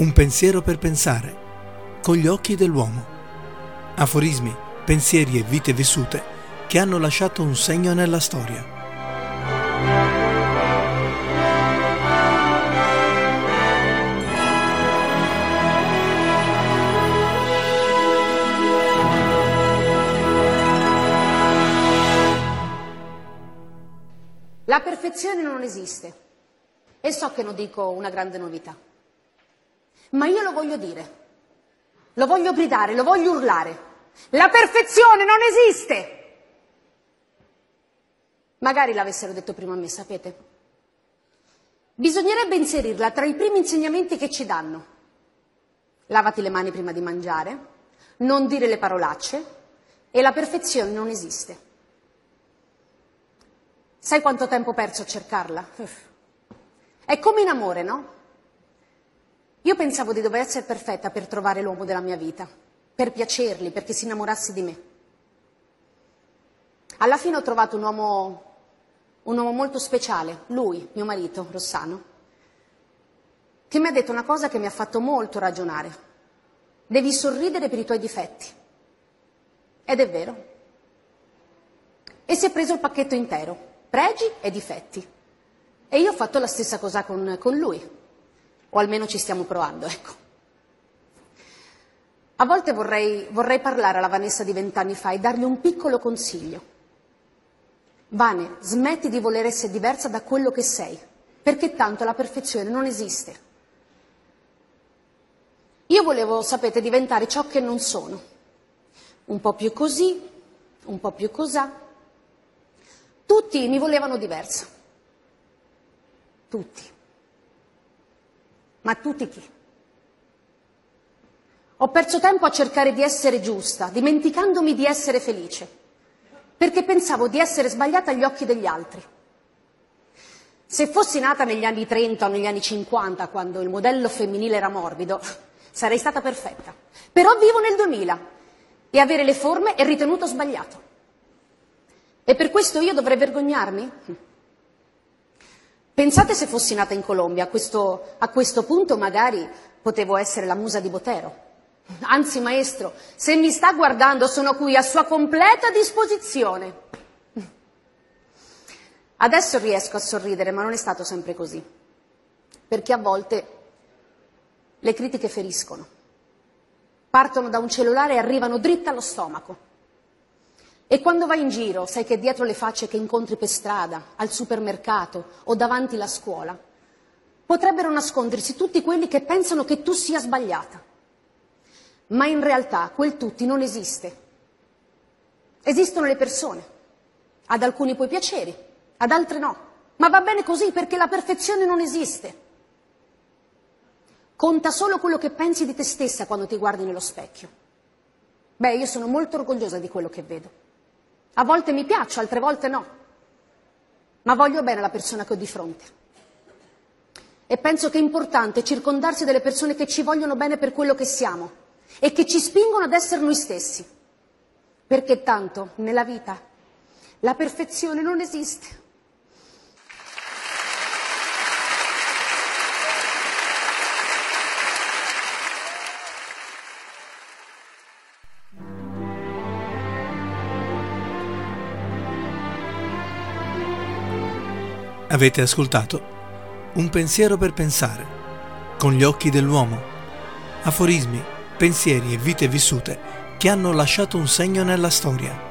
Un pensiero per pensare, con gli occhi dell'uomo. Aforismi, pensieri e vite vissute che hanno lasciato un segno nella storia. La perfezione non esiste e so che non dico una grande novità. Ma io lo voglio dire, lo voglio gridare, lo voglio urlare. La perfezione non esiste! Magari l'avessero detto prima a me, sapete? Bisognerebbe inserirla tra i primi insegnamenti che ci danno. Lavati le mani prima di mangiare, non dire le parolacce e la perfezione non esiste. Sai quanto tempo ho perso a cercarla? È come in amore, no? Io pensavo di dover essere perfetta per trovare l'uomo della mia vita, per piacergli, perché si innamorasse di me. Alla fine ho trovato un uomo, un uomo molto speciale, lui, mio marito, Rossano, che mi ha detto una cosa che mi ha fatto molto ragionare. Devi sorridere per i tuoi difetti. Ed è vero. E si è preso il pacchetto intero, pregi e difetti. E io ho fatto la stessa cosa con, con lui o almeno ci stiamo provando, ecco. A volte vorrei, vorrei parlare alla Vanessa di vent'anni fa e dargli un piccolo consiglio. Vane, smetti di voler essere diversa da quello che sei, perché tanto la perfezione non esiste. Io volevo, sapete, diventare ciò che non sono. Un po' più così, un po' più cosà. Tutti mi volevano diversa. Tutti. Ma tutti chi? Ho perso tempo a cercare di essere giusta, dimenticandomi di essere felice, perché pensavo di essere sbagliata agli occhi degli altri. Se fossi nata negli anni 30 o negli anni 50, quando il modello femminile era morbido, sarei stata perfetta. Però vivo nel 2000 e avere le forme è ritenuto sbagliato. E per questo io dovrei vergognarmi? Pensate se fossi nata in Colombia, a questo, a questo punto magari potevo essere la musa di Botero. Anzi, maestro, se mi sta guardando sono qui a sua completa disposizione. Adesso riesco a sorridere, ma non è stato sempre così, perché a volte le critiche feriscono. Partono da un cellulare e arrivano dritte allo stomaco. E quando vai in giro, sai che dietro le facce che incontri per strada, al supermercato o davanti alla scuola, potrebbero nascondersi tutti quelli che pensano che tu sia sbagliata. Ma in realtà quel tutti non esiste. Esistono le persone. Ad alcuni puoi piacere, ad altre no. Ma va bene così perché la perfezione non esiste. Conta solo quello che pensi di te stessa quando ti guardi nello specchio. Beh, io sono molto orgogliosa di quello che vedo. A volte mi piaccio, altre volte no, ma voglio bene la persona che ho di fronte. E penso che è importante circondarsi delle persone che ci vogliono bene per quello che siamo e che ci spingono ad essere noi stessi. Perché tanto nella vita la perfezione non esiste. Avete ascoltato Un pensiero per pensare, con gli occhi dell'uomo. Aforismi, pensieri e vite vissute che hanno lasciato un segno nella storia.